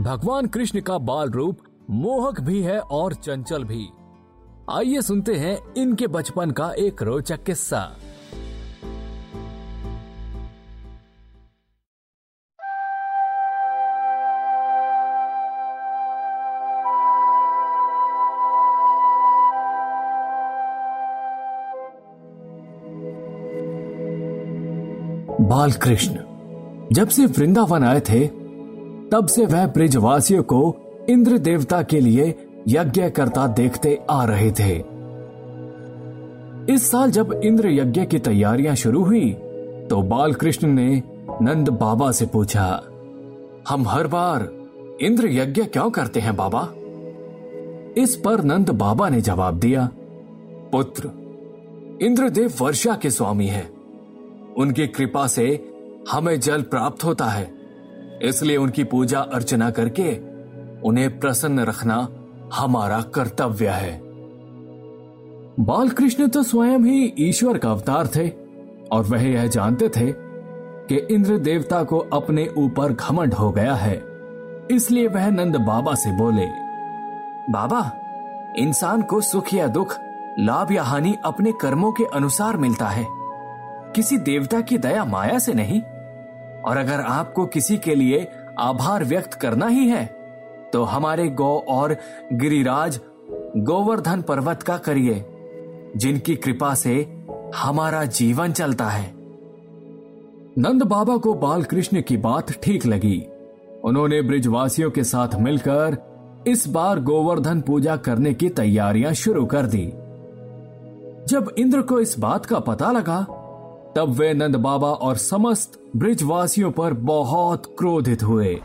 भगवान कृष्ण का बाल रूप मोहक भी है और चंचल भी। आइए सुनते हैं इनके बचपन का एक रोचक किस्सा। बाल कृष्ण जब से वृंदावन आए थे, तब से वह ब्रिजवासियों को इंद्र देवता के लिए यज्ञ करता देखते आ रहे थे। इस साल जब इंद्र यज्ञ की तैयारियाँ शुरू हुई तो बालकृष्ण ने नंद बाबा से पूछा, हम हर बार इंद्र यज्ञ क्यों करते हैं बाबा? इस पर नंद बाबा ने जवाब दिया, पुत्र, इंद्रदेव वर्षा के स्वामी हैं। उनकी कृपा से हमें जल प्राप्त होता है। इसलिए उनकी पूजा अर्चना करके उन्हें प्रसन्न रखना हमारा कर्तव्य है। बालकृष्ण तो स्वयं ही ईश्वर का अवतार थे और वह यह जानते थे कि इंद्र देवता को अपने ऊपर घमंड हो गया है। इसलिए वह नंद बाबा से बोले, बाबा, इंसान को सुख या दुख, लाभ या हानि अपने कर्मों के अनुसार मिलता है। किसी देवता की दया माया से नहीं। और अगर आपको किसी के लिए आभार व्यक्त करना ही है तो हमारे गौ और गिरिराज गोवर्धन पर्वत का करिए, जिनकी कृपा से हमारा जीवन चलता है। नंद बाबा को बालकृष्ण की बात ठीक लगी। उन्होंने ब्रिजवासियों के साथ मिलकर इस बार गोवर्धन पूजा करने की तैयारियाँ शुरू कर दी। जब इंद्र को इस बात का पता लगा तब वे नंद बाबा और समस्त ब्रिजवासियों पर बहुत क्रोधित हुए।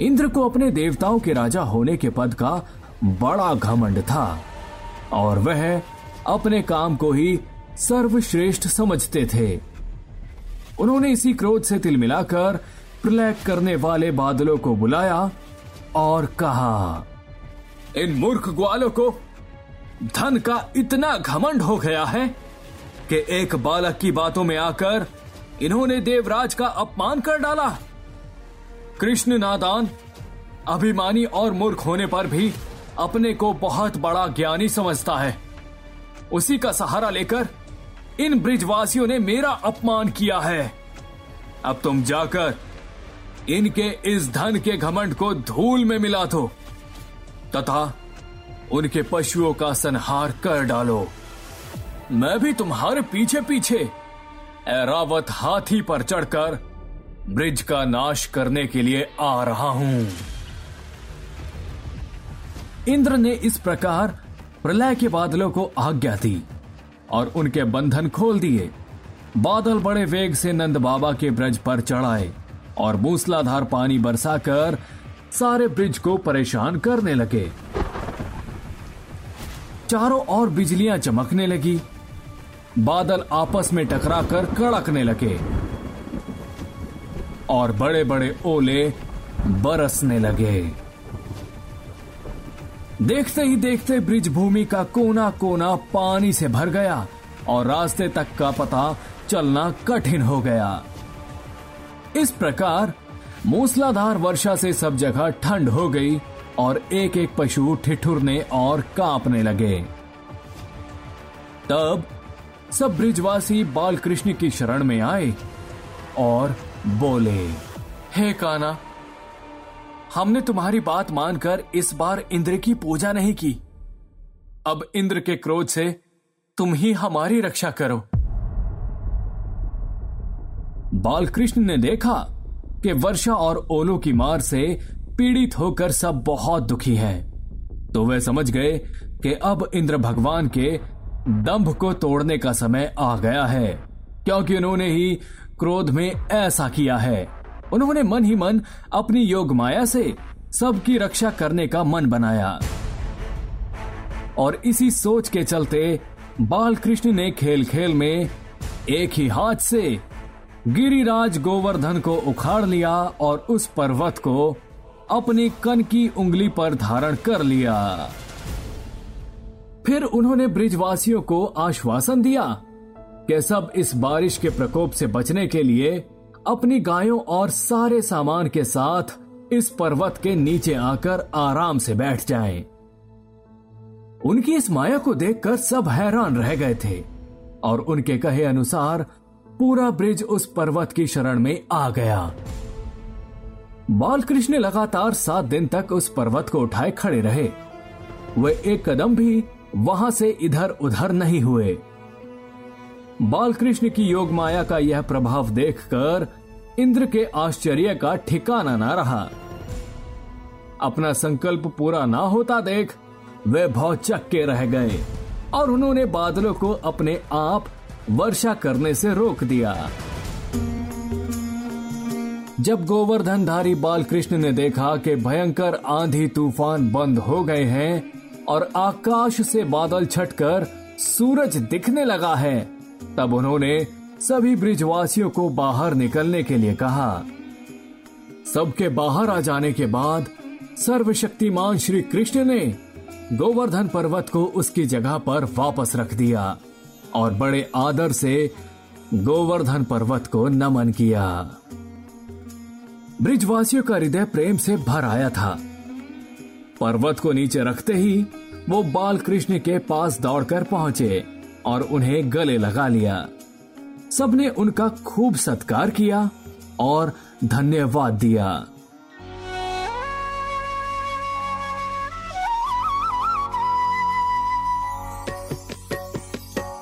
इंद्र को अपने देवताओं के राजा होने के पद का बड़ा घमंड था और वह अपने काम को ही सर्वश्रेष्ठ समझते थे। उन्होंने इसी क्रोध से तिल मिलाकर प्रलय करने वाले बादलों को बुलाया और कहा, इन मूर्ख ग्वालों को धन का इतना घमंड हो गया है कि एक बालक की बातों में आकर इन्होंने देवराज का अपमान कर डाला। कृष्ण नादान, अभिमानी और मूर्ख होने पर भी अपने को बहुत बड़ा ज्ञानी समझता है। उसी का सहारा लेकर इन ब्रिजवासियों ने मेरा अपमान किया है। अब तुम जाकर इनके इस धन के घमंड को धूल में मिला दो। तथा उनके पशुओं का संहार कर डालो। मैं भी तुम्हारे पीछे पीछे एरावत हाथी पर चढ़कर ब्रिज का नाश करने के लिए आ रहा हूँ। इंद्र ने इस प्रकार प्रलय के बादलों को आज्ञा दी और उनके बंधन खोल दिए। बादल बड़े वेग से नंद बाबा के ब्रज पर चढ़ाए और मूसलाधार पानी बरसाकर सारे ब्रिज को परेशान करने लगे। चारों ओर बिजलियाँ चमकने लगी। बादल आपस में टकराकर कड़कने लगे। और बड़े बड़े ओले बरसने लगे। देखते ही देखते ब्रिज भूमि का कोना कोना पानी से भर गया और रास्ते तक का पता चलना कठिन हो गया। इस प्रकार मूसलाधार वर्षा से सब जगह ठंड हो गई और एक एक पशु ठिठुरने और कांपने लगे। तब सब ब्रिजवासी बालकृष्ण की शरण में आए और बोले, हे काना हमने तुम्हारी बात मानकर इस बार इंद्र की पूजा नहीं की। अब इंद्र के क्रोध से तुम ही हमारी रक्षा करो। बालकृष्ण ने देखा कि वर्षा और ओलों की मार से पीड़ित होकर सब बहुत दुखी हैं। तो वे समझ गए कि अब इंद्र भगवान के दंभ को तोड़ने का समय आ गया है, क्योंकि उन्होंने ही क्रोध में ऐसा किया है उन्होंने मन ही मन अपनी योग माया से सबकी रक्षा करने का मन बनाया और इसी सोच के चलते बालकृष्ण ने खेल खेल में एक ही हाथ से गिरिराज गोवर्धन को उखाड़ लिया और उस पर्वत को अपनी कन की उंगली पर धारण कर लिया फिर उन्होंने ब्रिजवासियों को आश्वासन दिया कि सब इस बारिश के प्रकोप से बचने के लिए अपनी गायों और सारे सामान के साथ इस पर्वत के नीचे आकर आराम से बैठ जाएँ। उनकी इस माया को देखकर सब हैरान रह गए थे और उनके कहे अनुसार पूरा ब्रिज उस पर्वत की शरण में आ गया बालकृष्ण लगातार सात दिन तक उस पर्वत को उठाए खड़े रहे। वे एक कदम भी वहाँ से इधर उधर नहीं हुए। बालकृष्ण की योग माया का यह प्रभाव देखकर इंद्र के आश्चर्य का ठिकाना ना रहा। अपना संकल्प पूरा ना होता देख वे बहुत चक्के रह गए और उन्होंने बादलों को अपने आप वर्षा करने से रोक दिया। जब गोवर्धनधारी बालकृष्ण ने देखा कि भयंकर आंधी तूफ़ान बंद हो गए हैं और आकाश से बादल छटकर सूरज दिखने लगा है, तब उन्होंने सभी ब्रिजवासियों को बाहर निकलने के लिए कहा। सबके बाहर आ जाने के बाद सर्वशक्तिमान श्री कृष्ण ने गोवर्धन पर्वत को उसकी जगह पर वापस रख दिया और बड़े आदर से गोवर्धन पर्वत को नमन किया। ब्रिजवासियों का हृदय प्रेम से भर आया था। पर्वत को नीचे रखते ही वो बाल कृष्ण के पास दौड़कर पहुँचे और उन्हें गले लगा लिया। सबने उनका खूब सत्कार किया और धन्यवाद दिया।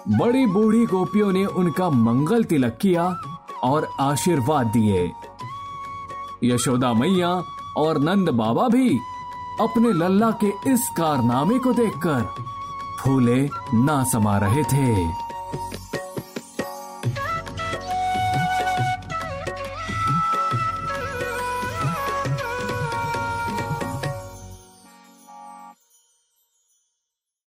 बड़ी बूढ़ी गोपियों ने उनका मंगल तिलक किया और आशीर्वाद दिए। यशोदा मैया और नंद बाबा भी अपने लल्ला के इस कारनामे को देखकर फूले ना समा रहे थे।